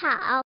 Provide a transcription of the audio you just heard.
好。